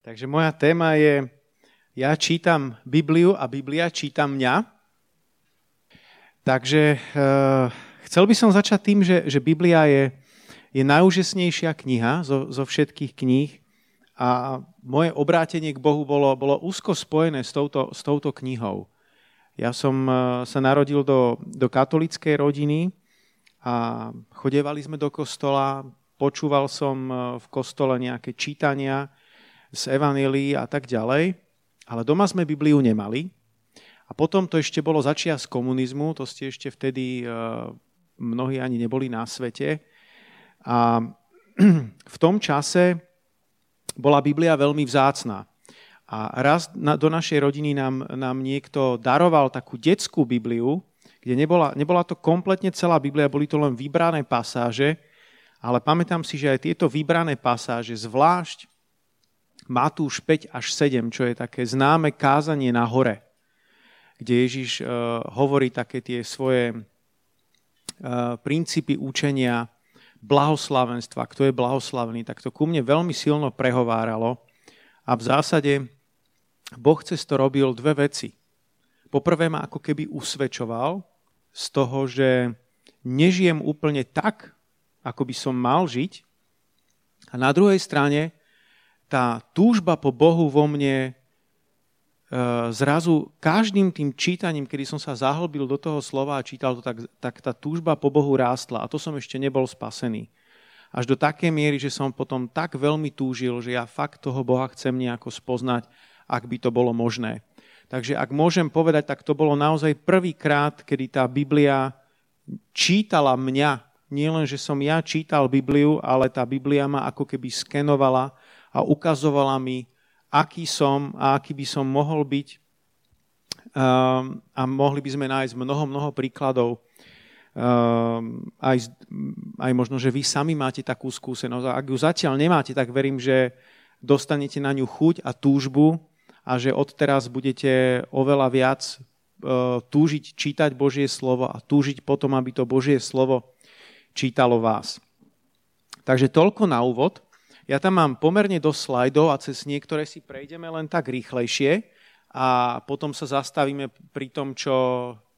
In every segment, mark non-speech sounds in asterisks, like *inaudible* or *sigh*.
Takže moja téma je, ja čítam Bibliu a Biblia číta mňa. Takže e, chcel by som začať tým, že, že Biblia je, je najúžasnejšia kniha zo, zo všetkých kníh a moje obrátenie k Bohu bolo, bolo úzko spojené s touto, s touto knihou. Ja som e, sa narodil do, do katolickej rodiny a chodevali sme do kostola, počúval som e, v kostole nejaké čítania, z Evangelii a tak ďalej, ale doma sme Bibliu nemali. A potom to ešte bolo začias komunizmu, to ste ešte vtedy e, mnohí ani neboli na svete. A *clears throat* v tom čase bola Biblia veľmi vzácná. A raz do našej rodiny nám, nám niekto daroval takú detskú Bibliu, kde nebola, nebola to kompletne celá Biblia, boli to len vybrané pasáže, ale pamätám si, že aj tieto vybrané pasáže, zvlášť Matúš 5 až 7, čo je také známe kázanie na hore, kde Ježiš uh, hovorí také tie svoje uh, princípy učenia, blahoslavenstva, kto je blahoslavený, tak to ku mne veľmi silno prehováralo a v zásade Boh cez to robil dve veci. Poprvé ma ako keby usvedčoval z toho, že nežijem úplne tak, ako by som mal žiť. A na druhej strane tá túžba po Bohu vo mne e, zrazu každým tým čítaním, kedy som sa zahlbil do toho slova a čítal to, tak, tak tá túžba po Bohu rástla. A to som ešte nebol spasený. Až do také miery, že som potom tak veľmi túžil, že ja fakt toho Boha chcem nejako spoznať, ak by to bolo možné. Takže ak môžem povedať, tak to bolo naozaj prvýkrát, kedy tá Biblia čítala mňa. Nie len, že som ja čítal Bibliu, ale tá Biblia ma ako keby skenovala a ukazovala mi, aký som a aký by som mohol byť. Um, a mohli by sme nájsť mnoho, mnoho príkladov. Um, aj, aj možno, že vy sami máte takú skúsenosť. A ak ju zatiaľ nemáte, tak verím, že dostanete na ňu chuť a túžbu a že odteraz budete oveľa viac uh, túžiť čítať Božie slovo a túžiť potom, aby to Božie slovo čítalo vás. Takže toľko na úvod. Ja tam mám pomerne dosť slajdov a cez niektoré si prejdeme len tak rýchlejšie a potom sa zastavíme pri tom, čo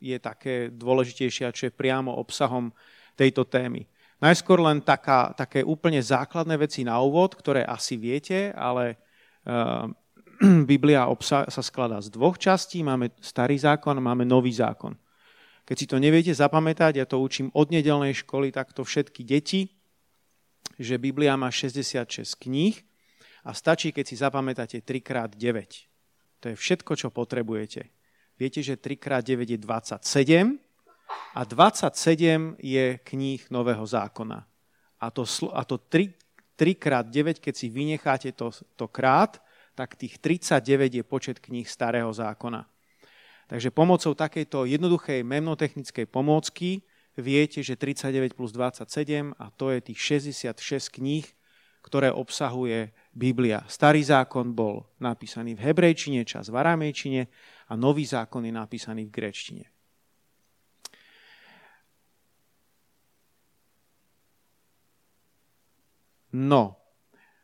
je také dôležitejšie a čo je priamo obsahom tejto témy. Najskôr len taká, také úplne základné veci na úvod, ktoré asi viete, ale uh, *clears throat* Biblia obsa- sa skladá z dvoch častí. Máme starý zákon, máme nový zákon. Keď si to neviete zapamätať, ja to učím od nedelnej školy, takto všetky deti, že Biblia má 66 kníh a stačí, keď si zapamätáte 3x9. To je všetko, čo potrebujete. Viete, že 3x9 je 27 a 27 je kníh Nového zákona. A to, a to 3, 3x9, keď si vynecháte to, to krát, tak tých 39 je počet kníh Starého zákona. Takže pomocou takejto jednoduchej memnotechnickej pomôcky viete, že 39 plus 27 a to je tých 66 kníh, ktoré obsahuje Biblia. Starý zákon bol napísaný v hebrejčine, čas v aramejčine a nový zákon je napísaný v grečtine. No,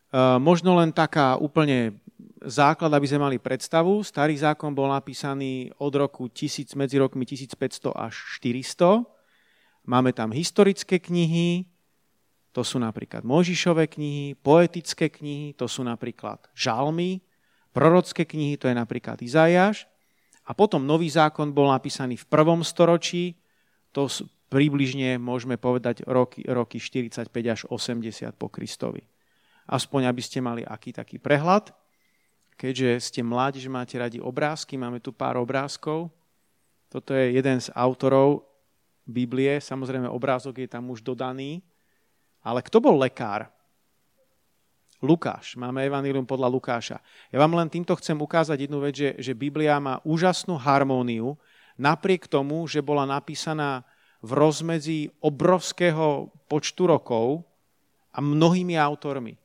e, možno len taká úplne základ, aby sme mali predstavu. Starý zákon bol napísaný od roku 1000, medzi rokmi 1500 až 400 Máme tam historické knihy, to sú napríklad Mojžišové knihy, poetické knihy, to sú napríklad žalmy, prorocké knihy, to je napríklad Izajáš. A potom Nový zákon bol napísaný v prvom storočí, to približne môžeme povedať roky, roky 45 až 80 po Kristovi. Aspoň, aby ste mali aký taký prehľad. Keďže ste mladí, že máte radi obrázky, máme tu pár obrázkov. Toto je jeden z autorov Biblie, samozrejme obrázok je tam už dodaný. Ale kto bol lekár? Lukáš. Máme Evangelium podľa Lukáša. Ja vám len týmto chcem ukázať jednu vec, že, že Biblia má úžasnú harmóniu, napriek tomu, že bola napísaná v rozmedzi obrovského počtu rokov a mnohými autormi.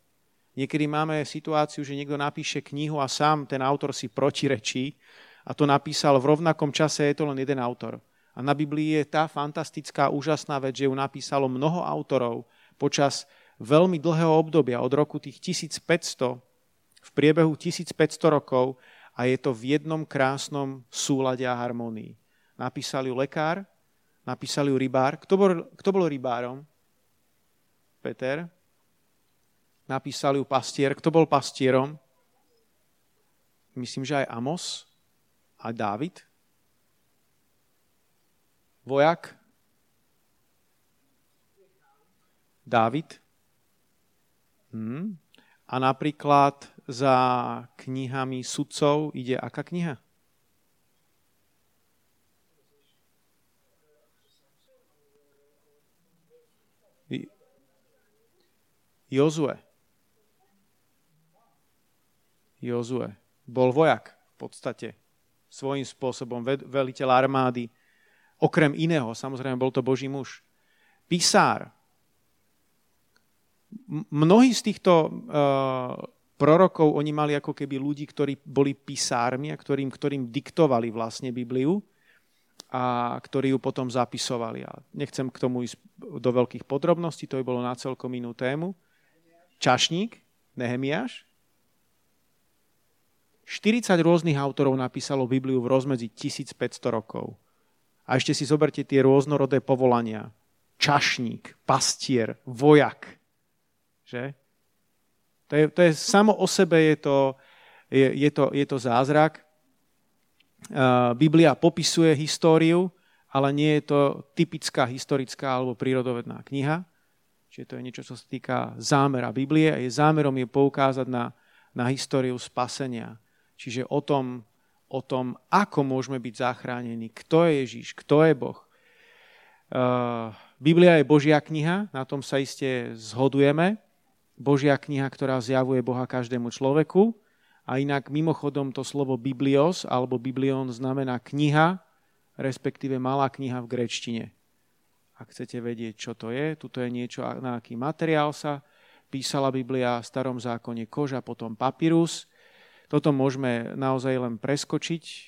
Niekedy máme situáciu, že niekto napíše knihu a sám ten autor si protirečí a to napísal v rovnakom čase, je to len jeden autor. A na Biblii je tá fantastická, úžasná vec, že ju napísalo mnoho autorov počas veľmi dlhého obdobia, od roku tých 1500 v priebehu 1500 rokov a je to v jednom krásnom súlade a harmonii. Napísal ju lekár, napísal ju rybár. Kto bol, kto bol rybárom? Peter. Napísal ju pastier. Kto bol pastierom? Myslím, že aj Amos a Dávid. Vojak. Dávid. Hmm. A napríklad za knihami sudcov ide aká kniha? Jozue. Jozue. Bol vojak v podstate. Svojím spôsobom veliteľ armády. Okrem iného, samozrejme, bol to Boží muž. Písár. Mnohí z týchto uh, prorokov, oni mali ako keby ľudí, ktorí boli písármi a ktorým, ktorým diktovali vlastne Bibliu a ktorí ju potom zapisovali. A nechcem k tomu ísť do veľkých podrobností, to by bolo na celkom inú tému. Čašník, Nehemiáš. 40 rôznych autorov napísalo Bibliu v rozmedzi 1500 rokov. A ešte si zoberte tie rôznorodé povolania. Čašník, pastier, vojak. Že? To je, to je samo o sebe je to, je, je to, je to zázrak. Biblia popisuje históriu, ale nie je to typická historická alebo prírodovedná kniha. Čiže to je niečo, čo sa týka zámera Biblie a je zámerom je poukázať na, na históriu spasenia. Čiže o tom, o tom, ako môžeme byť zachránení, kto je Ježiš, kto je Boh. Biblia je Božia kniha, na tom sa iste zhodujeme. Božia kniha, ktorá zjavuje Boha každému človeku. A inak mimochodom to slovo biblios alebo biblion znamená kniha, respektíve malá kniha v grečtine. Ak chcete vedieť, čo to je, tuto je niečo, na aký materiál sa písala Biblia v starom zákone koža, potom papyrus. Toto môžeme naozaj len preskočiť, e,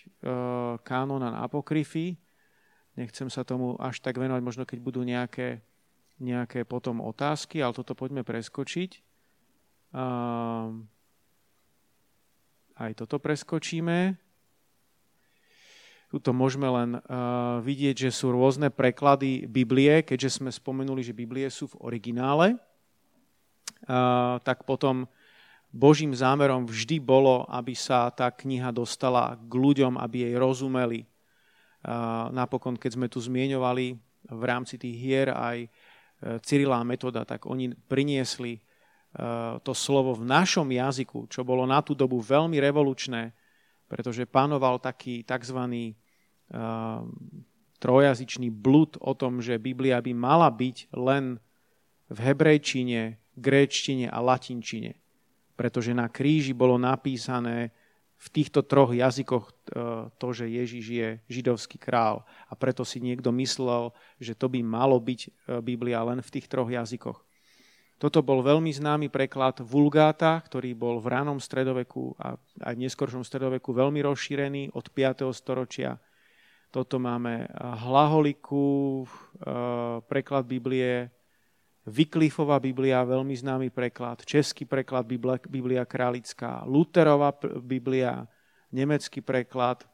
kánon a apokryfy. Nechcem sa tomu až tak venovať, možno keď budú nejaké nejaké potom otázky, ale toto poďme preskočiť. Aj toto preskočíme. Tuto môžeme len vidieť, že sú rôzne preklady Biblie, keďže sme spomenuli, že Biblie sú v originále. Tak potom Božím zámerom vždy bolo, aby sa tá kniha dostala k ľuďom, aby jej rozumeli. Napokon, keď sme tu zmieňovali v rámci tých hier aj Cyrilá metoda, tak oni priniesli e, to slovo v našom jazyku, čo bolo na tú dobu veľmi revolučné, pretože panoval taký tzv. E, trojazyčný blud o tom, že Biblia by mala byť len v hebrejčine, gréčtine a latinčine. Pretože na kríži bolo napísané v týchto troch jazykoch e, to, že Ježiš je židovský král. A preto si niekto myslel, že to by malo byť e, Biblia len v tých troch jazykoch. Toto bol veľmi známy preklad Vulgáta, ktorý bol v ránom stredoveku a aj v neskoršom stredoveku veľmi rozšírený od 5. storočia. Toto máme Hlaholiku, e, preklad Biblie, Vyklifová Biblia, veľmi známy preklad, český preklad Biblia, Biblia králická, Luterová Biblia, nemecký preklad.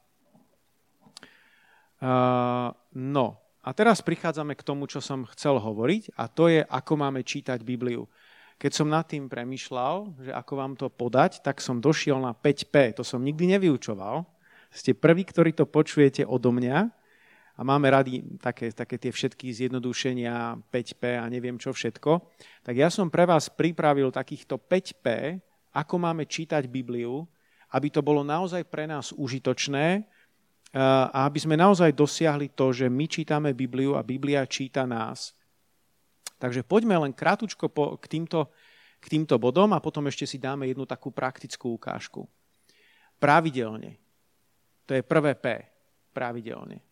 Uh, no, a teraz prichádzame k tomu, čo som chcel hovoriť, a to je, ako máme čítať Bibliu. Keď som nad tým premyšľal, že ako vám to podať, tak som došiel na 5P. To som nikdy nevyučoval. Ste prví, ktorí to počujete odo mňa a máme radi také, také tie všetky zjednodušenia 5P a neviem čo všetko, tak ja som pre vás pripravil takýchto 5P, ako máme čítať Bibliu, aby to bolo naozaj pre nás užitočné eh, a aby sme naozaj dosiahli to, že my čítame Bibliu a Biblia číta nás. Takže poďme len krátučko po, k, týmto, k týmto bodom a potom ešte si dáme jednu takú praktickú ukážku. Pravidelne. To je prvé P. Pravidelne.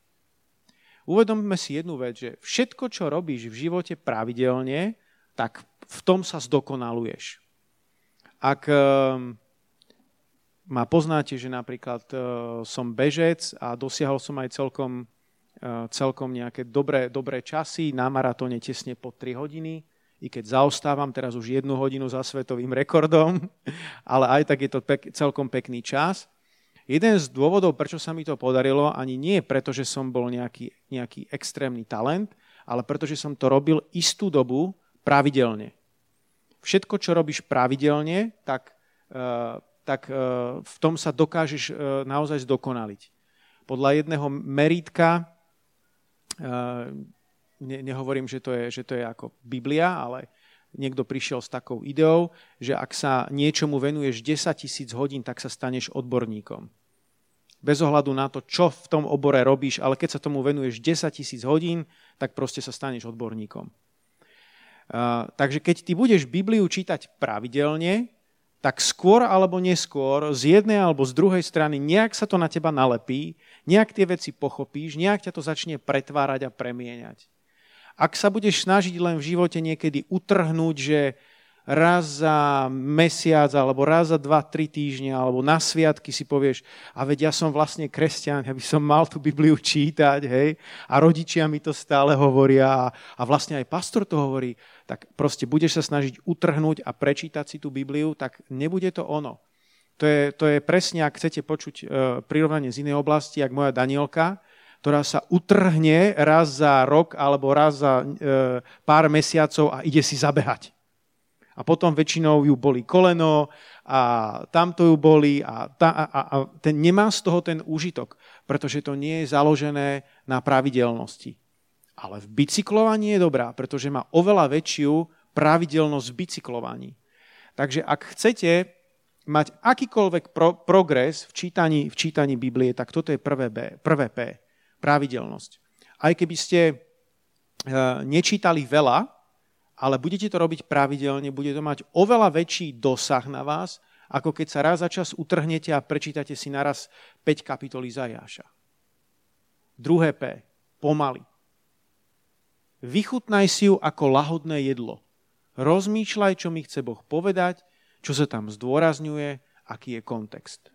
Uvedomme si jednu vec, že všetko, čo robíš v živote pravidelne, tak v tom sa zdokonaluješ. Ak ehm, ma poznáte, že napríklad e, som bežec a dosiahol som aj celkom, e, celkom nejaké dobré, dobré časy, na maratóne tesne po 3 hodiny, i keď zaostávam teraz už jednu hodinu za svetovým rekordom, *laughs* ale aj tak je to pek, celkom pekný čas. Jeden z dôvodov, prečo sa mi to podarilo, ani nie preto, že som bol nejaký, nejaký extrémny talent, ale pretože som to robil istú dobu pravidelne. Všetko, čo robíš pravidelne, tak, uh, tak uh, v tom sa dokážeš uh, naozaj zdokonaliť. Podľa jedného merítka, ne, nehovorím, že to, je, že to je ako Biblia, ale niekto prišiel s takou ideou, že ak sa niečomu venuješ 10 tisíc hodín, tak sa staneš odborníkom. Bez ohľadu na to, čo v tom obore robíš, ale keď sa tomu venuješ 10 tisíc hodín, tak proste sa staneš odborníkom. Takže keď ty budeš Bibliu čítať pravidelne, tak skôr alebo neskôr z jednej alebo z druhej strany nejak sa to na teba nalepí, nejak tie veci pochopíš, nejak ťa to začne pretvárať a premieňať. Ak sa budeš snažiť len v živote niekedy utrhnúť, že raz za mesiac, alebo raz za dva, tri týždne, alebo na sviatky si povieš, a veď ja som vlastne kresťan, ja by som mal tú Bibliu čítať, hej, a rodičia mi to stále hovoria, a, vlastne aj pastor to hovorí, tak proste budeš sa snažiť utrhnúť a prečítať si tú Bibliu, tak nebude to ono. To je, to je presne, ak chcete počuť e, prirovnanie z inej oblasti, jak moja Danielka, ktorá sa utrhne raz za rok alebo raz za e, pár mesiacov a ide si zabehať. A potom väčšinou ju boli koleno a tamto ju boli a, ta, a, a, ten nemá z toho ten úžitok, pretože to nie je založené na pravidelnosti. Ale v bicyklovaní je dobrá, pretože má oveľa väčšiu pravidelnosť v bicyklovaní. Takže ak chcete mať akýkoľvek pro, progres v čítaní, v čítaní Biblie, tak toto je prvé, B, prvé P, pravidelnosť. Aj keby ste e, nečítali veľa, ale budete to robiť pravidelne, bude to mať oveľa väčší dosah na vás, ako keď sa raz za čas utrhnete a prečítate si naraz 5 kapitolí Zajáša. Druhé P, pomaly. Vychutnaj si ju ako lahodné jedlo. Rozmýšľaj, čo mi chce Boh povedať, čo sa tam zdôrazňuje, aký je kontext.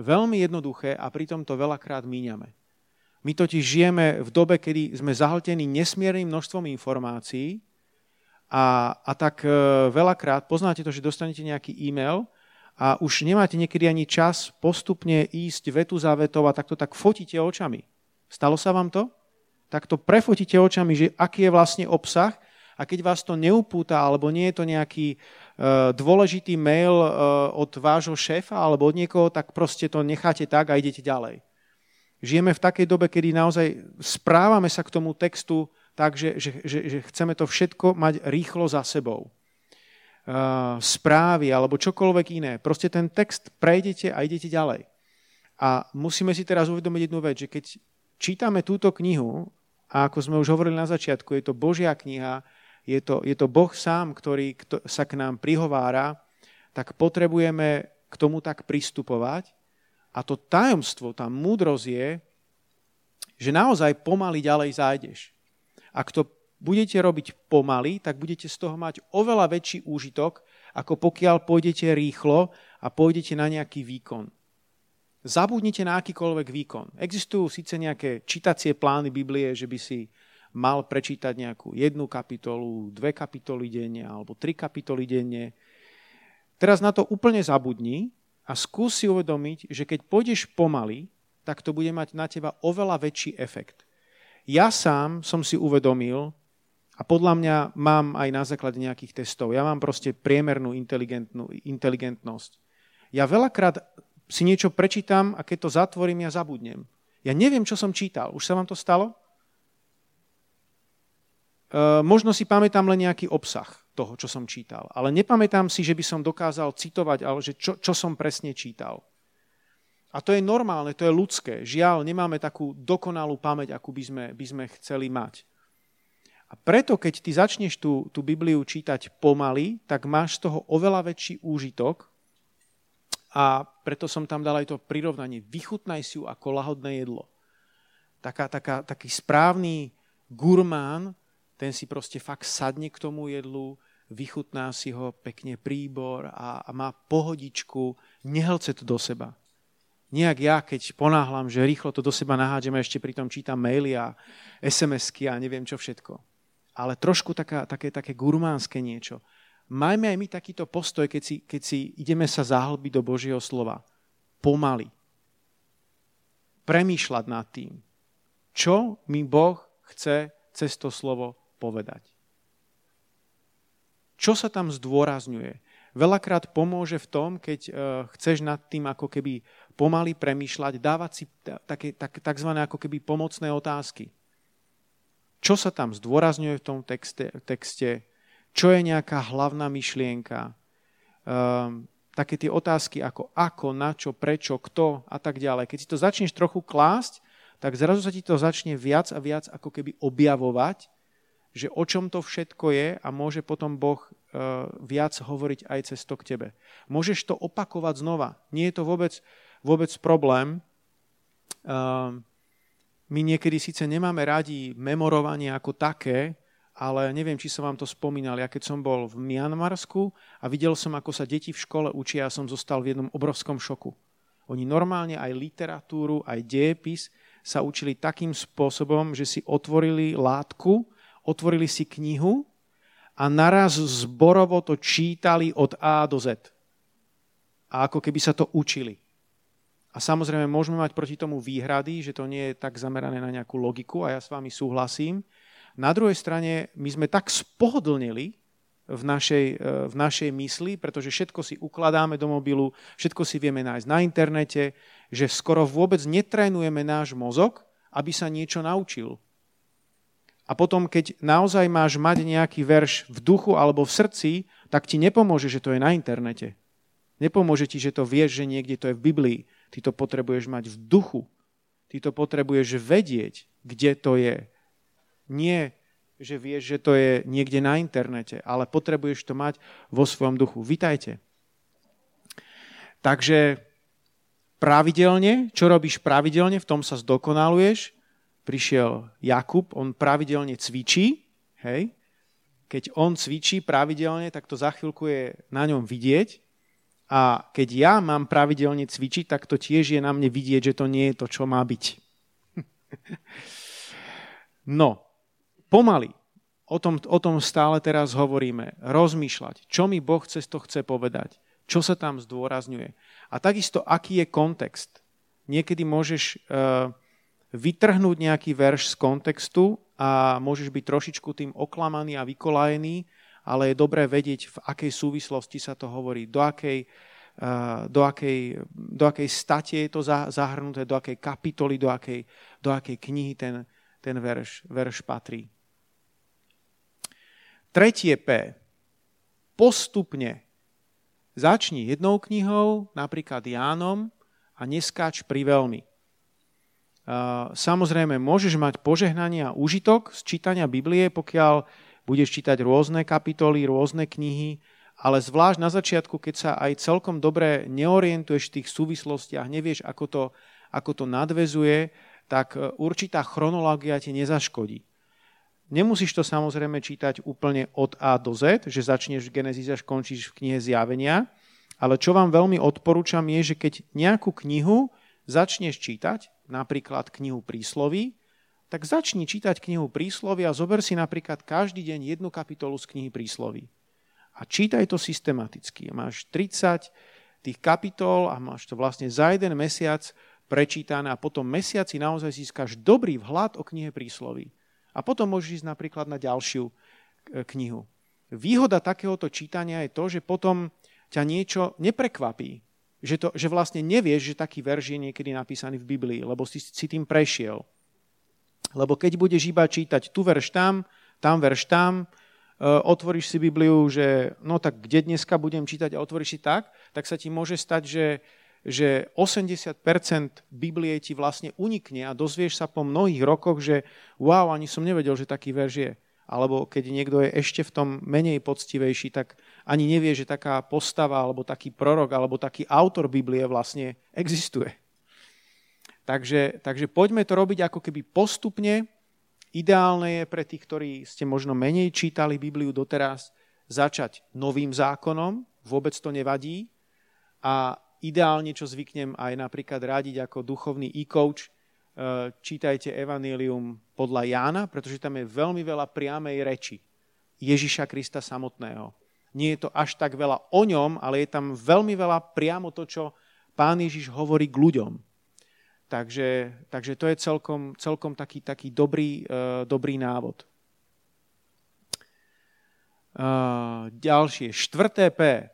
Veľmi jednoduché a pritom to veľakrát míňame. My totiž žijeme v dobe, kedy sme zahltení nesmiernym množstvom informácií a, a tak e, veľakrát poznáte to, že dostanete nejaký e-mail a už nemáte niekedy ani čas postupne ísť vetu za vetou a takto tak fotíte očami. Stalo sa vám to? tak to prefotíte očami, že aký je vlastne obsah a keď vás to neupúta, alebo nie je to nejaký uh, dôležitý mail uh, od vášho šéfa alebo od niekoho, tak proste to necháte tak a idete ďalej. Žijeme v takej dobe, kedy naozaj správame sa k tomu textu tak, že, že, že, že chceme to všetko mať rýchlo za sebou. Uh, správy alebo čokoľvek iné. Proste ten text prejdete a idete ďalej. A musíme si teraz uvedomiť jednu vec, že keď čítame túto knihu, a ako sme už hovorili na začiatku, je to Božia kniha, je to, je to Boh sám, ktorý sa k nám prihovára, tak potrebujeme k tomu tak pristupovať. A to tajomstvo, tá múdrosť je, že naozaj pomaly ďalej zájdeš. Ak to budete robiť pomaly, tak budete z toho mať oveľa väčší úžitok, ako pokiaľ pôjdete rýchlo a pôjdete na nejaký výkon. Zabudnite na akýkoľvek výkon. Existujú síce nejaké čitacie plány Biblie, že by si mal prečítať nejakú jednu kapitolu, dve kapitoly denne alebo tri kapitoly denne. Teraz na to úplne zabudni a skús si uvedomiť, že keď pôjdeš pomaly, tak to bude mať na teba oveľa väčší efekt. Ja sám som si uvedomil, a podľa mňa mám aj na základe nejakých testov, ja mám proste priemernú inteligentnosť. Ja veľakrát si niečo prečítam a keď to zatvorím, ja zabudnem. Ja neviem, čo som čítal. Už sa vám to stalo? E, možno si pamätám len nejaký obsah toho, čo som čítal. Ale nepamätám si, že by som dokázal citovať, ale že čo, čo som presne čítal. A to je normálne, to je ľudské. Žiaľ, nemáme takú dokonalú pamäť, akú by sme, by sme chceli mať. A preto, keď ty začneš tú, tú Bibliu čítať pomaly, tak máš z toho oveľa väčší úžitok, a preto som tam dal aj to prirovnanie. Vychutnaj si ju ako lahodné jedlo. Taká, taká, taký správny gurmán, ten si proste fakt sadne k tomu jedlu, vychutná si ho pekne príbor a, a má pohodičku, nehlce to do seba. Nejak ja, keď ponáhlam, že rýchlo to do seba nahádžem a ešte pritom čítam maily a SMS-ky a neviem čo všetko. ale trošku taká, také, také gurmánske niečo. Majme aj my takýto postoj, keď si, keď si ideme sa zahlbiť do Božieho slova. Pomaly. Premýšľať nad tým, čo mi Boh chce cez to slovo povedať. Čo sa tam zdôrazňuje? Veľakrát pomôže v tom, keď uh, chceš nad tým ako keby pomaly premýšľať, dávať si také, tak, takzvané ako keby pomocné otázky. Čo sa tam zdôrazňuje v tom texte, texte čo je nejaká hlavná myšlienka, um, také tie otázky ako ako, na čo, prečo, kto a tak ďalej. Keď si to začneš trochu klásť, tak zrazu sa ti to začne viac a viac ako keby objavovať, že o čom to všetko je a môže potom Boh uh, viac hovoriť aj cez to k tebe. Môžeš to opakovať znova. Nie je to vôbec, vôbec problém. Uh, my niekedy síce nemáme radi memorovanie ako také, ale neviem, či som vám to spomínal. Ja keď som bol v Mianmarsku a videl som, ako sa deti v škole učia, ja som zostal v jednom obrovskom šoku. Oni normálne aj literatúru, aj dejepis sa učili takým spôsobom, že si otvorili látku, otvorili si knihu a naraz zborovo to čítali od A do Z. A ako keby sa to učili. A samozrejme môžeme mať proti tomu výhrady, že to nie je tak zamerané na nejakú logiku a ja s vami súhlasím, na druhej strane my sme tak spohodlnili v našej, e, v našej mysli, pretože všetko si ukladáme do mobilu, všetko si vieme nájsť na internete, že skoro vôbec netrénujeme náš mozog, aby sa niečo naučil. A potom, keď naozaj máš mať nejaký verš v duchu alebo v srdci, tak ti nepomôže, že to je na internete. Nepomôže ti, že to vieš, že niekde to je v Biblii. Ty to potrebuješ mať v duchu. Ty to potrebuješ vedieť, kde to je. Nie, že vieš, že to je niekde na internete, ale potrebuješ to mať vo svojom duchu. Vítajte. Takže pravidelne, čo robíš pravidelne, v tom sa zdokonaluješ. Prišiel Jakub, on pravidelne cvičí, hej. Keď on cvičí pravidelne, tak to za chvíľku je na ňom vidieť. A keď ja mám pravidelne cvičiť, tak to tiež je na mne vidieť, že to nie je to, čo má byť. *laughs* no, pomaly, o tom, o tom stále teraz hovoríme, rozmýšľať, čo mi Boh cez to chce povedať, čo sa tam zdôrazňuje. A takisto, aký je kontext. Niekedy môžeš uh, vytrhnúť nejaký verš z kontextu a môžeš byť trošičku tým oklamaný a vykolajený, ale je dobré vedieť, v akej súvislosti sa to hovorí, do akej, uh, do akej, do akej state je to zahrnuté, do akej kapitoly, do akej, do akej knihy ten, ten verš, verš patrí. Tretie P. Postupne. Začni jednou knihou, napríklad Jánom, a neskáč pri veľmi. Samozrejme, môžeš mať požehnanie a užitok z čítania Biblie, pokiaľ budeš čítať rôzne kapitoly, rôzne knihy, ale zvlášť na začiatku, keď sa aj celkom dobre neorientuješ v tých súvislostiach, nevieš, ako to, ako to nadvezuje, tak e, určitá chronológia ti nezaškodí. Nemusíš to samozrejme čítať úplne od A do Z, že začneš v Genesis až končíš v knihe Zjavenia, ale čo vám veľmi odporúčam je, že keď nejakú knihu začneš čítať, napríklad knihu prísloví, tak začni čítať knihu príslovy a zober si napríklad každý deň jednu kapitolu z knihy prísloví. A čítaj to systematicky. Máš 30 tých kapitol a máš to vlastne za jeden mesiac prečítané a potom mesiaci naozaj získaš dobrý vhľad o knihe prísloví. A potom môžeš ísť napríklad na ďalšiu e, knihu. Výhoda takéhoto čítania je to, že potom ťa niečo neprekvapí. Že, to, že vlastne nevieš, že taký verš je niekedy napísaný v Biblii, lebo si, si tým prešiel. Lebo keď budeš iba čítať tu verš tam, tam verš tam, e, otvoríš si Bibliu, že no tak kde dneska budem čítať a otvoríš si tak, tak sa ti môže stať, že že 80% Biblie ti vlastne unikne a dozvieš sa po mnohých rokoch, že wow, ani som nevedel, že taký verš je. Alebo keď niekto je ešte v tom menej poctivejší, tak ani nevie, že taká postava, alebo taký prorok, alebo taký autor Biblie vlastne existuje. Takže, takže poďme to robiť ako keby postupne. Ideálne je pre tých, ktorí ste možno menej čítali Bibliu doteraz, začať novým zákonom, vôbec to nevadí, a ideálne, čo zvyknem aj napríklad radiť ako duchovný e-coach, čítajte Evangelium podľa Jána, pretože tam je veľmi veľa priamej reči Ježiša Krista samotného. Nie je to až tak veľa o ňom, ale je tam veľmi veľa priamo to, čo pán Ježiš hovorí k ľuďom. Takže, takže to je celkom, celkom taký, taký dobrý, uh, dobrý návod. Uh, ďalšie, štvrté P.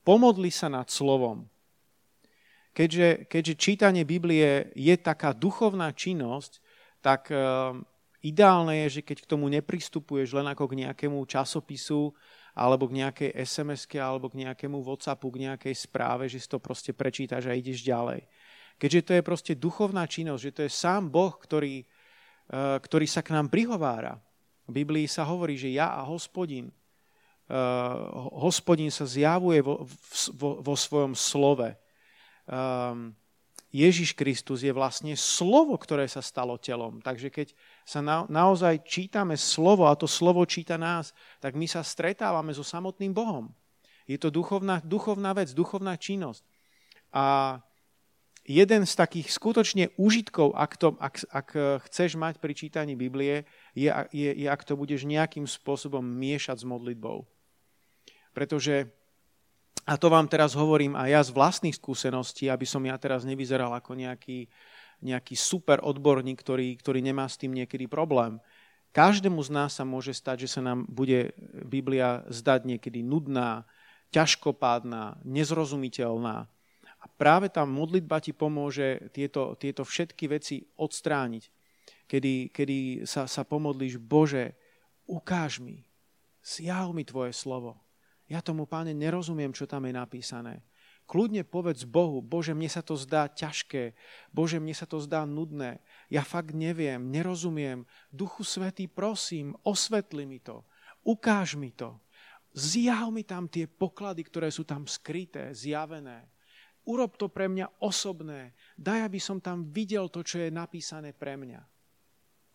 Pomodli sa nad slovom. Keďže, keďže čítanie Biblie je taká duchovná činnosť, tak uh, ideálne je, že keď k tomu nepristupuješ len ako k nejakému časopisu, alebo k nejakej sms alebo k nejakému WhatsAppu, k nejakej správe, že si to proste prečítaš a ideš ďalej. Keďže to je proste duchovná činnosť, že to je sám Boh, ktorý, uh, ktorý sa k nám prihovára. V Biblii sa hovorí, že ja a hospodin uh, hospodin sa zjavuje vo, vo, vo svojom slove. Um, Ježiš Kristus je vlastne slovo, ktoré sa stalo telom. Takže keď sa na, naozaj čítame slovo a to slovo číta nás, tak my sa stretávame so samotným Bohom. Je to duchovná, duchovná vec, duchovná činnosť. A jeden z takých skutočne užitkov, ak, to, ak, ak chceš mať pri čítaní Biblie, je, je, je, ak to budeš nejakým spôsobom miešať s modlitbou. Pretože, a to vám teraz hovorím aj ja z vlastných skúseností, aby som ja teraz nevyzeral ako nejaký, nejaký super odborník, ktorý, ktorý nemá s tým niekedy problém. Každému z nás sa môže stať, že sa nám bude Biblia zdať niekedy nudná, ťažkopádna, nezrozumiteľná. A práve tá modlitba ti pomôže tieto, tieto všetky veci odstrániť. Kedy, kedy sa, sa pomodlíš, Bože, ukáž mi, zjav mi Tvoje slovo. Ja tomu, páne, nerozumiem, čo tam je napísané. Kľudne povedz Bohu, Bože, mne sa to zdá ťažké, Bože, mne sa to zdá nudné, ja fakt neviem, nerozumiem. Duchu Svetý, prosím, osvetli mi to, ukáž mi to. Zjav mi tam tie poklady, ktoré sú tam skryté, zjavené. Urob to pre mňa osobné. Daj, aby som tam videl to, čo je napísané pre mňa.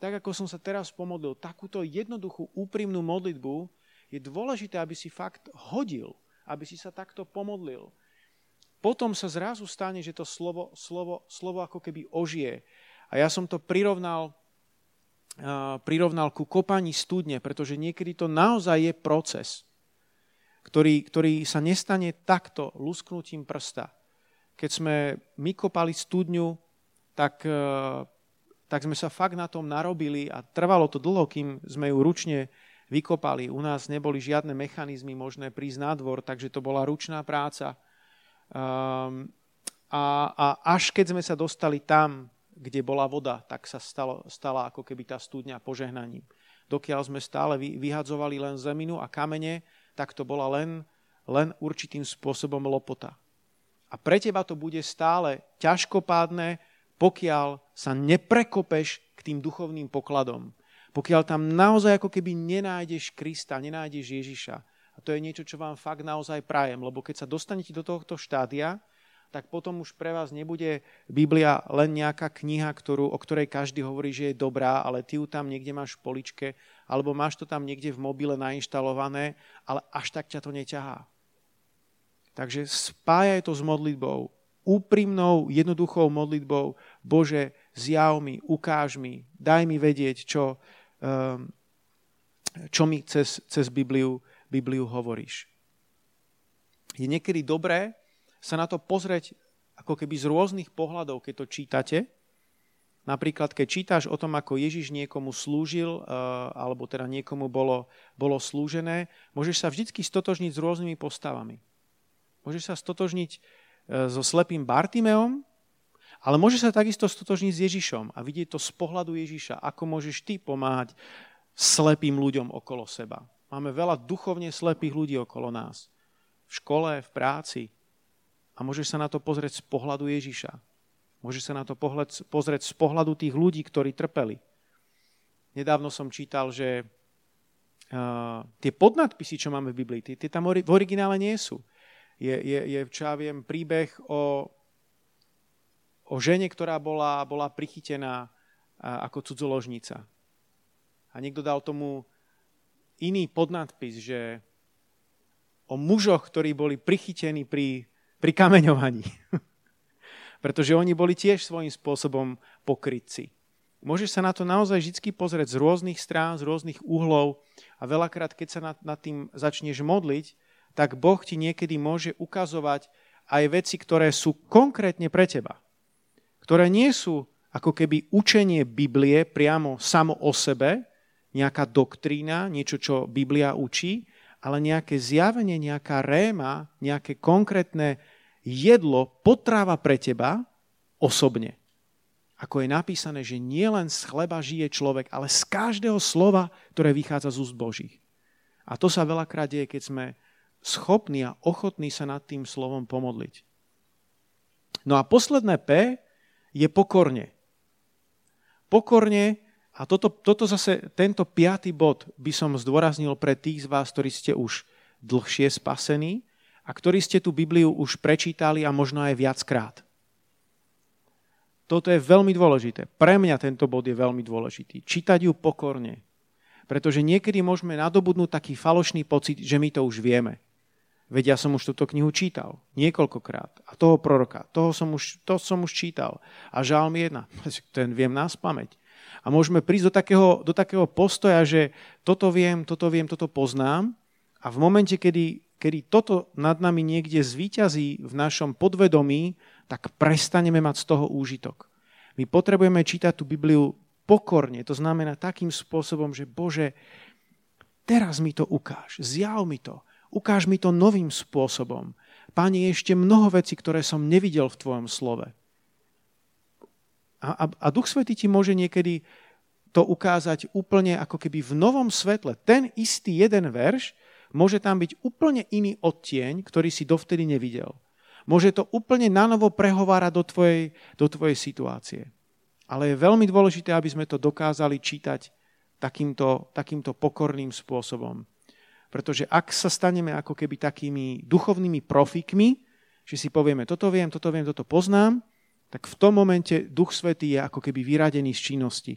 Tak ako som sa teraz pomodlil, takúto jednoduchú, úprimnú modlitbu je dôležité, aby si fakt hodil, aby si sa takto pomodlil. Potom sa zrazu stane, že to slovo, slovo, slovo ako keby ožije. A ja som to prirovnal, prirovnal ku kopaní studne, pretože niekedy to naozaj je proces, ktorý, ktorý sa nestane takto lusknutím prsta. Keď sme my kopali studňu, tak, uh, tak sme sa fakt na tom narobili a trvalo to dlho, kým sme ju ručne vykopali. U nás neboli žiadne mechanizmy možné prísť na dvor, takže to bola ručná práca. Um, a, a až keď sme sa dostali tam, kde bola voda, tak sa stalo, stala ako keby tá studňa požehnaním. Dokiaľ sme stále vy, vyhadzovali len zeminu a kamene, tak to bola len, len určitým spôsobom lopota. A pre teba to bude stále ťažkopádne, pokiaľ sa neprekopeš k tým duchovným pokladom pokiaľ tam naozaj ako keby nenájdeš Krista, nenájdeš Ježiša. A to je niečo, čo vám fakt naozaj prajem, lebo keď sa dostanete do tohto štádia, tak potom už pre vás nebude Biblia len nejaká kniha, ktorú, o ktorej každý hovorí, že je dobrá, ale ty ju tam niekde máš v poličke, alebo máš to tam niekde v mobile nainštalované, ale až tak ťa to neťahá. Takže spájaj to s modlitbou, úprimnou, jednoduchou modlitbou. Bože, zjav mi, ukáž mi, daj mi vedieť, čo, čo mi cez, cez Bibliu, Bibliu hovoríš. Je niekedy dobré sa na to pozrieť ako keby z rôznych pohľadov, keď to čítate. Napríklad, keď čítaš o tom, ako Ježiš niekomu slúžil, eh, alebo teda niekomu bolo, bolo slúžené, môžeš sa vždy stotožniť s rôznymi postavami. Môžeš sa stotožniť eh, so slepým Bartimeom, ale môže sa takisto stotožniť s Ježišom a vidieť to z pohľadu Ježiša, ako môžeš ty pomáhať slepým ľuďom okolo seba. Máme veľa duchovne slepých ľudí okolo nás. V škole, v práci. A môžeš sa na to pozrieť z pohľadu Ježiša. Môžeš sa na to pohľad, pozrieť z pohľadu tých ľudí, ktorí trpeli. Nedávno som čítal, že uh, tie podnadpisy, čo máme v Biblii, tie, tie tam v originále nie sú. Je, je, je čo ja viem, príbeh o o žene, ktorá bola, bola prichytená ako cudzoložnica. A niekto dal tomu iný podnadpis, že o mužoch, ktorí boli prichytení pri, pri kameňovaní. *laughs* pretože oni boli tiež svojím spôsobom pokrytci. Môžeš sa na to naozaj vždy pozrieť z rôznych strán, z rôznych uhlov a veľakrát, keď sa nad, nad tým začneš modliť, tak Boh ti niekedy môže ukazovať aj veci, ktoré sú konkrétne pre teba. Ktoré nie sú ako keby učenie Biblie priamo samo o sebe, nejaká doktrína, niečo, čo Biblia učí, ale nejaké zjavenie, nejaká réma, nejaké konkrétne jedlo, potráva pre teba osobne. Ako je napísané, že nie len z chleba žije človek, ale z každého slova, ktoré vychádza z úst Božích. A to sa veľakrát deje, keď sme schopní a ochotní sa nad tým slovom pomodliť. No a posledné P je pokorne. Pokorne, a toto, toto zase, tento piatý bod by som zdôraznil pre tých z vás, ktorí ste už dlhšie spasení, a ktorí ste tú Bibliu už prečítali a možno aj viackrát. Toto je veľmi dôležité. Pre mňa tento bod je veľmi dôležitý. Čítať ju pokorne. Pretože niekedy môžeme nadobudnúť taký falošný pocit, že my to už vieme. Veď ja som už túto knihu čítal niekoľkokrát. A toho proroka, toho som už, to som už čítal. A žalm 1, *laughs* ten viem nás pamäť. A môžeme prísť do takého, do takého postoja, že toto viem, toto viem, toto poznám. A v momente, kedy kedy toto nad nami niekde zvíťazí v našom podvedomí, tak prestaneme mať z toho úžitok. My potrebujeme čítať tú Bibliu pokorne, to znamená takým spôsobom, že Bože, teraz mi to ukáž, zjav mi to, ukáž mi to novým spôsobom. Je ešte mnoho vecí, ktoré som nevidel v Tvojom slove. A, a, a Duch Svetý ti môže niekedy to ukázať úplne ako keby v novom svetle. Ten istý jeden verš môže tam byť úplne iný odtieň, ktorý si dovtedy nevidel. Môže to úplne nanovo prehovárať do tvojej, do tvojej situácie. Ale je veľmi dôležité, aby sme to dokázali čítať takýmto, takýmto pokorným spôsobom. Pretože ak sa staneme ako keby takými duchovnými profikmi, že si povieme, toto viem, toto viem, toto poznám, tak v tom momente Duch Svetý je ako keby vyradený z činnosti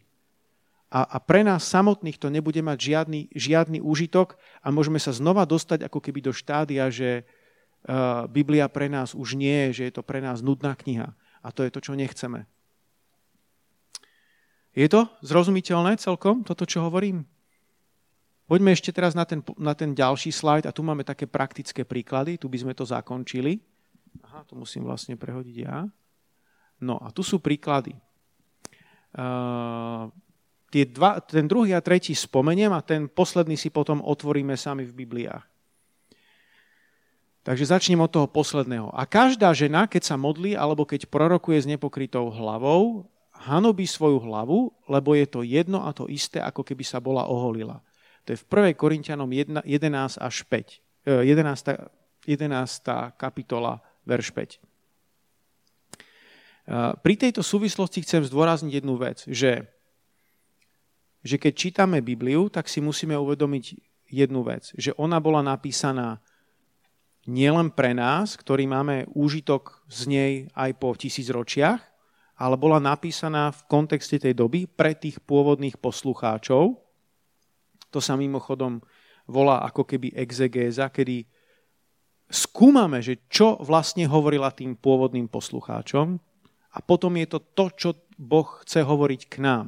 a, a pre nás samotných to nebude mať žiadny, žiadny úžitok a môžeme sa znova dostať ako keby do štádia, že uh, Biblia pre nás už nie je, že je to pre nás nudná kniha. A to je to, čo nechceme. Je to zrozumiteľné celkom, toto, čo hovorím? Poďme ešte teraz na ten, na ten ďalší slajd a tu máme také praktické príklady, tu by sme to zakončili. Aha, to musím vlastne prehodiť ja. No a tu sú príklady. Uh, tie dva, ten druhý a tretí spomeniem a ten posledný si potom otvoríme sami v Bibliách. Takže začnem od toho posledného. A každá žena, keď sa modlí alebo keď prorokuje s nepokrytou hlavou, hanobí svoju hlavu, lebo je to jedno a to isté, ako keby sa bola oholila. To je v 1. Korintianom 11 až 5. 11. 11. kapitola, verš 5. Pri tejto súvislosti chcem zdôrazniť jednu vec, že že keď čítame Bibliu, tak si musíme uvedomiť jednu vec, že ona bola napísaná nielen pre nás, ktorí máme úžitok z nej aj po tisíc ročiach, ale bola napísaná v kontexte tej doby pre tých pôvodných poslucháčov. To sa mimochodom volá ako keby exegéza, kedy skúmame, že čo vlastne hovorila tým pôvodným poslucháčom a potom je to to, čo Boh chce hovoriť k nám.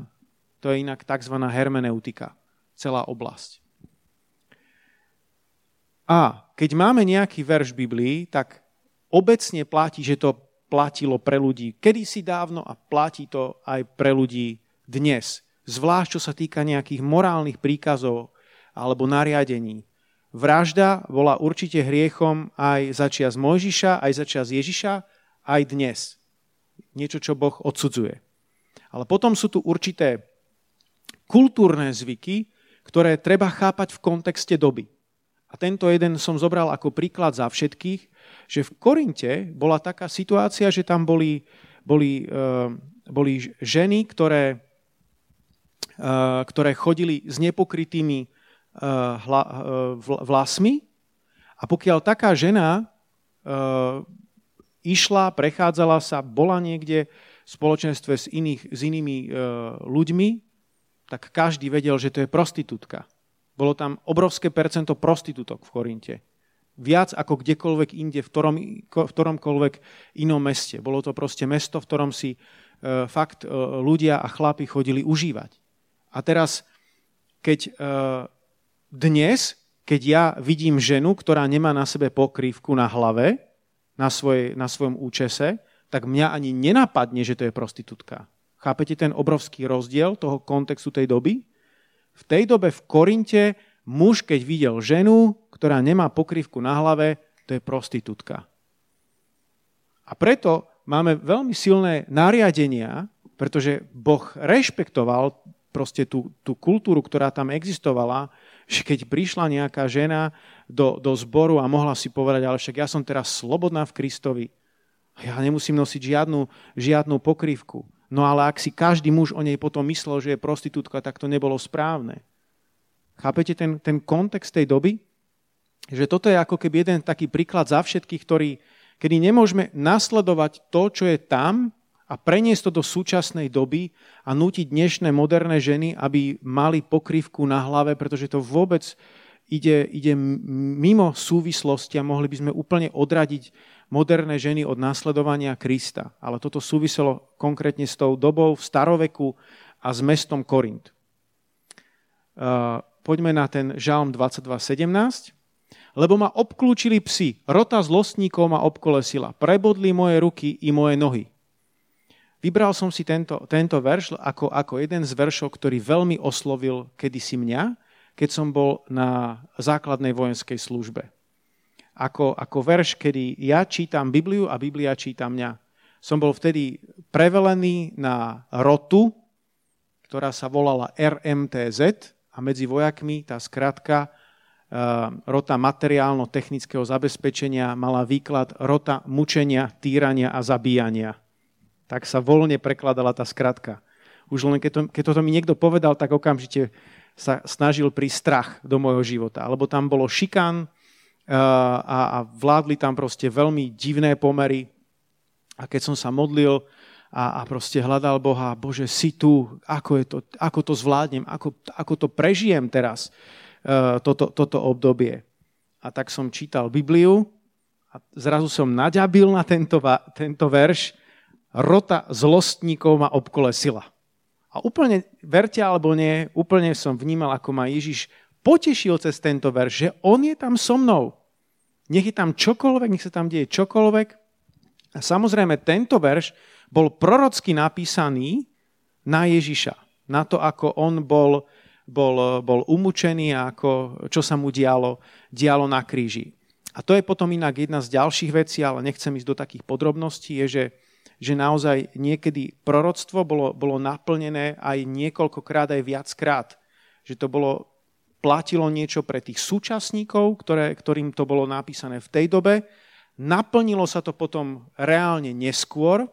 To je inak tzv. hermeneutika, celá oblasť. A keď máme nejaký verš v Biblii, tak obecne platí, že to platilo pre ľudí kedysi dávno a platí to aj pre ľudí dnes. Zvlášť, čo sa týka nejakých morálnych príkazov alebo nariadení. Vražda bola určite hriechom aj za čas Mojžiša, aj za čas Ježiša, aj dnes. Niečo, čo Boh odsudzuje. Ale potom sú tu určité kultúrne zvyky, ktoré treba chápať v kontexte doby. A tento jeden som zobral ako príklad za všetkých, že v Korinte bola taká situácia, že tam boli, boli, uh, boli ženy, ktoré, ktoré chodili s nepokrytými uh, hla, vlasmi a pokiaľ taká žena išla, prechádzala sa, bola niekde v spoločenstve s, iných, s inými ľuďmi, tak každý vedel, že to je prostitútka. Bolo tam obrovské percento prostitútok v Korinte. Viac ako kdekoľvek inde, v, ktorom, v ktoromkoľvek inom meste. Bolo to proste mesto, v ktorom si fakt ľudia a chlapi chodili užívať. A teraz, keď uh, dnes, keď ja vidím ženu, ktorá nemá na sebe pokrývku na hlave, na, svoj, na svojom účese, tak mňa ani nenapadne, že to je prostitútka. Chápete ten obrovský rozdiel toho kontextu tej doby? V tej dobe v Korinte muž, keď videl ženu, ktorá nemá pokrývku na hlave, to je prostitútka. A preto máme veľmi silné nariadenia, pretože Boh rešpektoval proste tú, tú kultúru, ktorá tam existovala, že keď prišla nejaká žena do, do zboru a mohla si povedať, ale však ja som teraz slobodná v Kristovi, ja nemusím nosiť žiadnu, žiadnu pokrývku. No ale ak si každý muž o nej potom myslel, že je prostitútka, tak to nebolo správne. Chápete ten, ten kontext tej doby? Že toto je ako keby jeden taký príklad za všetkých, ktorý, kedy nemôžeme nasledovať to, čo je tam a preniesť to do súčasnej doby a nútiť dnešné moderné ženy, aby mali pokrývku na hlave, pretože to vôbec ide, ide mimo súvislosti a mohli by sme úplne odradiť moderné ženy od následovania Krista. Ale toto súviselo konkrétne s tou dobou v staroveku a s mestom Korint. Poďme na ten žalm 22.17. Lebo ma obklúčili psi, rota zlostníkov ma obkolesila, prebodli moje ruky i moje nohy. Vybral som si tento, tento verš ako, ako jeden z veršov, ktorý veľmi oslovil kedysi mňa, keď som bol na základnej vojenskej službe. Ako, ako verš, kedy ja čítam Bibliu a Biblia číta mňa. Som bol vtedy prevelený na rotu, ktorá sa volala RMTZ, a medzi vojakmi tá skratka eh, rota materiálno-technického zabezpečenia mala výklad rota mučenia, týrania a zabíjania. Tak sa voľne prekladala tá skratka. Už len keď, to, keď toto mi niekto povedal, tak okamžite sa snažil prísť strach do môjho života. Alebo tam bolo šikán eh, a, a vládli tam proste veľmi divné pomery. A keď som sa modlil, a, a proste hľadal Boha, Bože, si tu, ako, je to, ako to zvládnem, ako, ako to prežijem teraz, uh, toto, toto obdobie. A tak som čítal Bibliu a zrazu som naďabil na tento, tento verš, rota zlostníkov ma obkolesila. A úplne, verte alebo nie, úplne som vnímal, ako ma Ježiš potešil cez tento verš, že on je tam so mnou. Nech je tam čokoľvek, nech sa tam deje čokoľvek. A samozrejme, tento verš bol prorocky napísaný na Ježiša. Na to, ako on bol, bol, bol umúčený a ako, čo sa mu dialo, dialo na kríži. A to je potom inak jedna z ďalších vecí, ale nechcem ísť do takých podrobností, je, že, že naozaj niekedy proroctvo bolo, bolo naplnené aj niekoľkokrát, aj viackrát. Že to bolo, platilo niečo pre tých súčasníkov, ktoré, ktorým to bolo napísané v tej dobe. Naplnilo sa to potom reálne neskôr,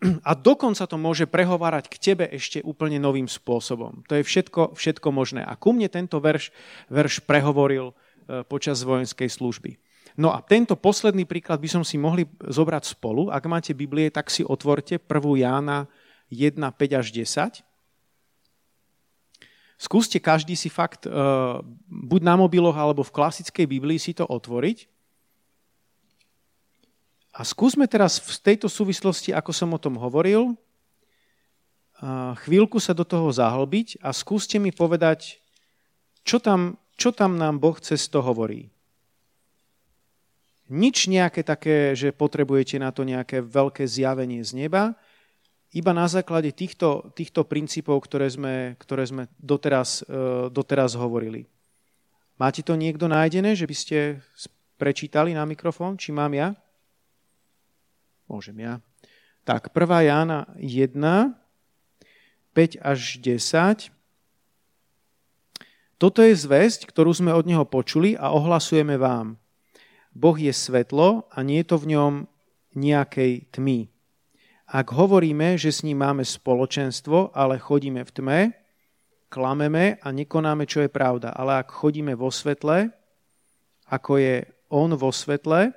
a dokonca to môže prehovárať k tebe ešte úplne novým spôsobom. To je všetko, všetko možné. A ku mne tento verš, verš prehovoril e, počas vojenskej služby. No a tento posledný príklad by som si mohli zobrať spolu. Ak máte Biblie, tak si otvorte 1. Jána 1, 5 až 10. Skúste každý si fakt, e, buď na mobiloch, alebo v klasickej Biblii si to otvoriť a skúsme teraz v tejto súvislosti, ako som o tom hovoril, chvíľku sa do toho zahlbiť a skúste mi povedať, čo tam, čo tam nám Boh cez to hovorí. Nič nejaké také, že potrebujete na to nejaké veľké zjavenie z neba, iba na základe týchto, týchto princípov, ktoré sme, ktoré sme doteraz, e, doteraz hovorili. Máte to niekto nájdené, že by ste prečítali na mikrofón, či mám ja? Môžem ja. Tak, 1. Jána 1, 5 až 10. Toto je zväzť, ktorú sme od Neho počuli a ohlasujeme vám. Boh je svetlo a nie je to v ňom nejakej tmy. Ak hovoríme, že s ním máme spoločenstvo, ale chodíme v tme, klameme a nekonáme, čo je pravda. Ale ak chodíme vo svetle, ako je on vo svetle,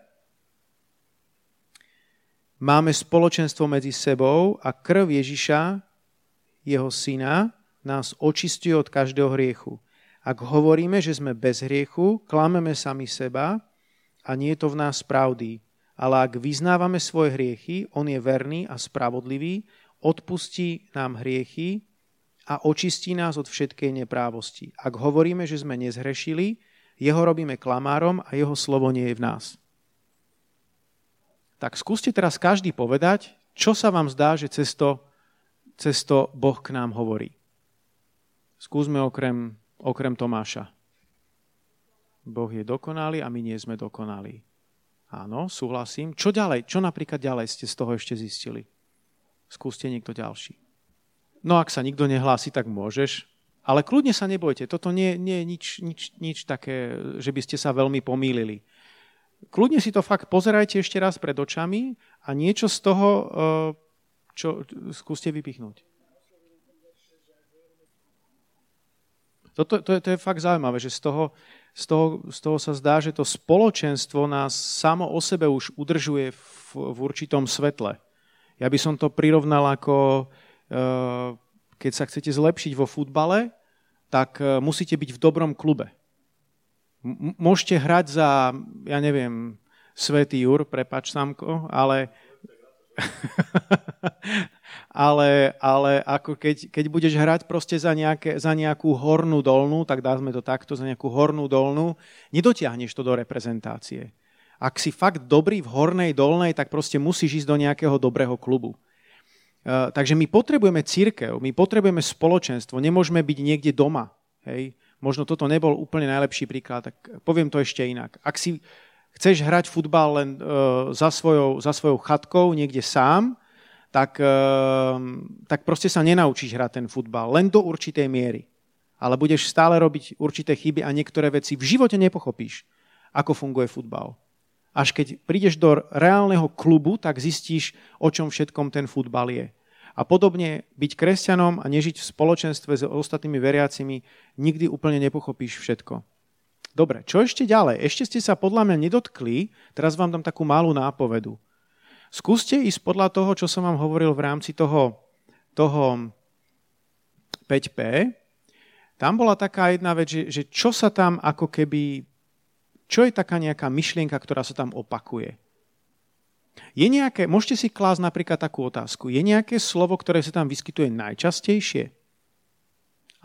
máme spoločenstvo medzi sebou a krv Ježiša, jeho syna, nás očistuje od každého hriechu. Ak hovoríme, že sme bez hriechu, klameme sami seba a nie je to v nás pravdy. Ale ak vyznávame svoje hriechy, on je verný a spravodlivý, odpustí nám hriechy a očistí nás od všetkej neprávosti. Ak hovoríme, že sme nezhrešili, jeho robíme klamárom a jeho slovo nie je v nás. Tak skúste teraz každý povedať, čo sa vám zdá, že cesto, cesto Boh k nám hovorí. Skúsme okrem, okrem Tomáša. Boh je dokonalý a my nie sme dokonalí. Áno, súhlasím. Čo ďalej? Čo napríklad ďalej ste z toho ešte zistili? Skúste niekto ďalší. No ak sa nikto nehlási, tak môžeš. Ale kľudne sa nebojte, toto nie, nie je nič, nič, nič také, že by ste sa veľmi pomýlili. Kľudne si to fakt pozerajte ešte raz pred očami a niečo z toho, eh, čo skúste vypichnúť. Toto, to, to je fakt zaujímavé, že z toho, z, toho, z toho sa zdá, že to spoločenstvo nás samo o sebe už udržuje v, v určitom svetle. Ja by som to prirovnal ako, uh, keď sa chcete zlepšiť vo futbale, tak uh, musíte byť v dobrom klube. Môžete hrať za, ja neviem, Svetý Jur, prepač Samko, ale *laughs* ale, ale ako keď, keď budeš hrať proste za, nejaké, za nejakú hornú dolnú, tak dázme to takto, za nejakú hornú dolnú, nedotiahneš to do reprezentácie. Ak si fakt dobrý v hornej dolnej, tak proste musíš ísť do nejakého dobrého klubu. Uh, takže my potrebujeme církev, my potrebujeme spoločenstvo, nemôžeme byť niekde doma. Hej? Možno toto nebol úplne najlepší príklad, tak poviem to ešte inak. Ak si chceš hrať futbal len uh, za, svojou, za svojou chatkou niekde sám, tak, uh, tak proste sa nenaučíš hrať ten futbal. Len do určitej miery. Ale budeš stále robiť určité chyby a niektoré veci v živote nepochopíš, ako funguje futbal. Až keď prídeš do reálneho klubu, tak zistíš, o čom všetkom ten futbal je. A podobne byť kresťanom a nežiť v spoločenstve s ostatnými veriacimi, nikdy úplne nepochopíš všetko. Dobre, čo ešte ďalej? Ešte ste sa podľa mňa nedotkli, teraz vám dám takú malú nápovedu. Skúste ísť podľa toho, čo som vám hovoril v rámci toho, toho 5P. Tam bola taká jedna vec, že, že čo sa tam ako keby, čo je taká nejaká myšlienka, ktorá sa tam opakuje. Je nejaké, môžete si klásť napríklad takú otázku, je nejaké slovo, ktoré sa tam vyskytuje najčastejšie?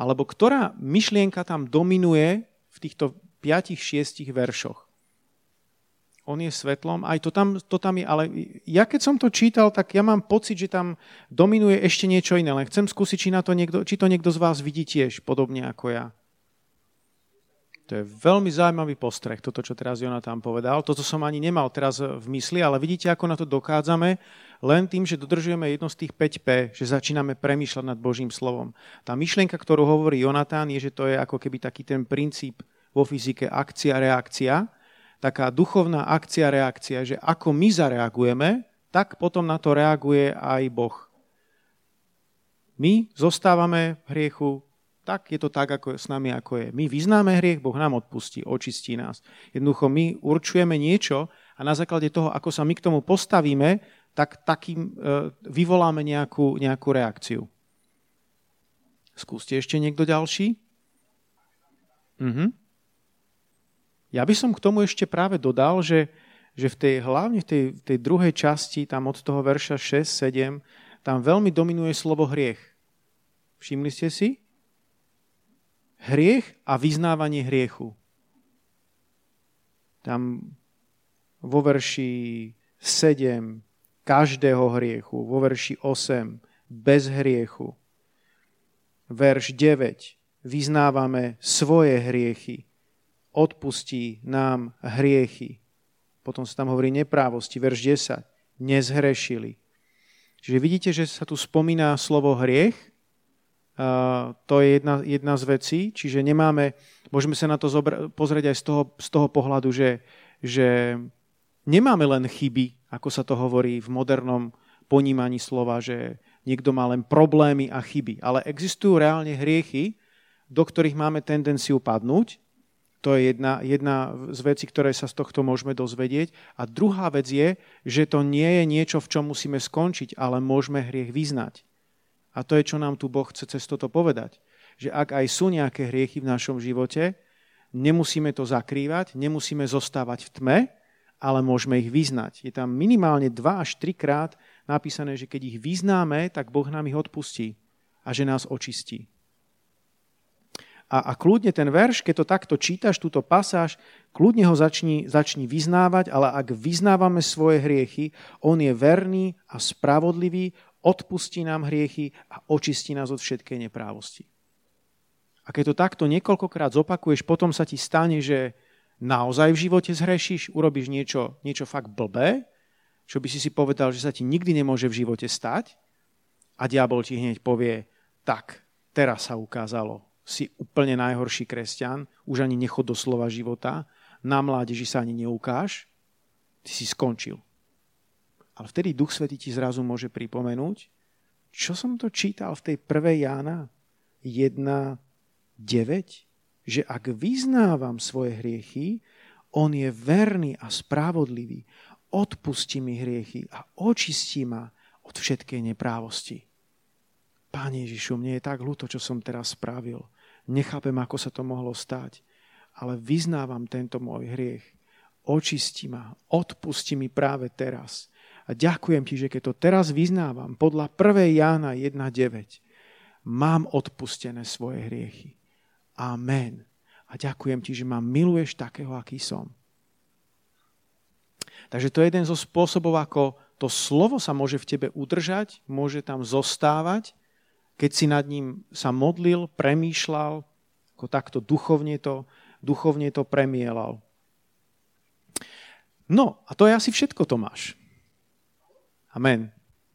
Alebo ktorá myšlienka tam dominuje v týchto 5-6 veršoch. On je svetlom, aj to tam, to tam je, ale ja keď som to čítal, tak ja mám pocit, že tam dominuje ešte niečo iné, len chcem skúsiť, či, na to niekto, či to niekto z vás vidí tiež, podobne ako ja. To je veľmi zaujímavý postreh, toto, čo teraz Jonatán povedal. Toto som ani nemal teraz v mysli, ale vidíte, ako na to dokádzame len tým, že dodržujeme jedno z tých 5P, že začíname premýšľať nad Božím slovom. Tá myšlienka, ktorú hovorí Jonatán, je, že to je ako keby taký ten princíp vo fyzike akcia-reakcia, taká duchovná akcia-reakcia, že ako my zareagujeme, tak potom na to reaguje aj Boh. My zostávame v hriechu, tak je to tak ako s nami, ako je. My vyznáme hriech, Boh nám odpustí, očistí nás. Jednoducho my určujeme niečo a na základe toho, ako sa my k tomu postavíme, tak takým e, vyvoláme nejakú, nejakú reakciu. Skúste ešte niekto ďalší. Mhm. Ja by som k tomu ešte práve dodal, že, že v tej, hlavne v tej, tej druhej časti, tam od toho verša 6, 7, tam veľmi dominuje slovo hriech. Všimli ste si? Hriech a vyznávanie hriechu. Tam vo verši 7 každého hriechu, vo verši 8 bez hriechu. Verš 9 vyznávame svoje hriechy odpustí nám hriechy. Potom sa tam hovorí neprávosti, verš 10. Nezhrešili. Čiže vidíte, že sa tu spomína slovo hriech. Uh, to je jedna, jedna z vecí. Čiže nemáme, môžeme sa na to zobra- pozrieť aj z toho, z toho pohľadu, že, že nemáme len chyby, ako sa to hovorí v modernom ponímaní slova, že niekto má len problémy a chyby. Ale existujú reálne hriechy, do ktorých máme tendenciu padnúť to je jedna, jedna z vecí, ktoré sa z tohto môžeme dozvedieť. A druhá vec je, že to nie je niečo, v čom musíme skončiť, ale môžeme hriech vyznať. A to je, čo nám tu Boh chce cez toto povedať. že ak aj sú nejaké hriechy v našom živote, nemusíme to zakrývať, nemusíme zostávať v tme, ale môžeme ich vyznať. Je tam minimálne 2 až 3 krát napísané, že keď ich vyznáme, tak Boh nám ich odpustí a že nás očistí. A, a kľudne ten verš, keď to takto čítaš, túto pasáž, kľudne ho začni, začni vyznávať, ale ak vyznávame svoje hriechy, on je verný a spravodlivý, odpustí nám hriechy a očistí nás od všetkej neprávosti. A keď to takto niekoľkokrát zopakuješ, potom sa ti stane, že naozaj v živote zhrešíš, urobíš niečo, niečo fakt blbé, čo by si si povedal, že sa ti nikdy nemôže v živote stať a diabol ti hneď povie, tak, teraz sa ukázalo, si úplne najhorší kresťan, už ani nechod do slova života, na mládeži sa ani neukáž, ty si skončil. Ale vtedy Duch Svetý ti zrazu môže pripomenúť, čo som to čítal v tej prvej Jána 1.9, že ak vyznávam svoje hriechy, on je verný a spravodlivý, odpustí mi hriechy a očistí ma od všetkej neprávosti. Pane Ježišu, mne je tak ľúto, čo som teraz spravil. Nechápem, ako sa to mohlo stať, ale vyznávam tento môj hriech. Očisti ma, odpusti mi práve teraz. A ďakujem ti, že keď to teraz vyznávam podľa 1. Jána 1.9, mám odpustené svoje hriechy. Amen. A ďakujem ti, že ma miluješ takého, aký som. Takže to je jeden zo spôsobov, ako to slovo sa môže v tebe udržať, môže tam zostávať keď si nad ním sa modlil, premýšľal, ako takto duchovne to, duchovne to premielal. No, a to je asi všetko, Tomáš. Amen.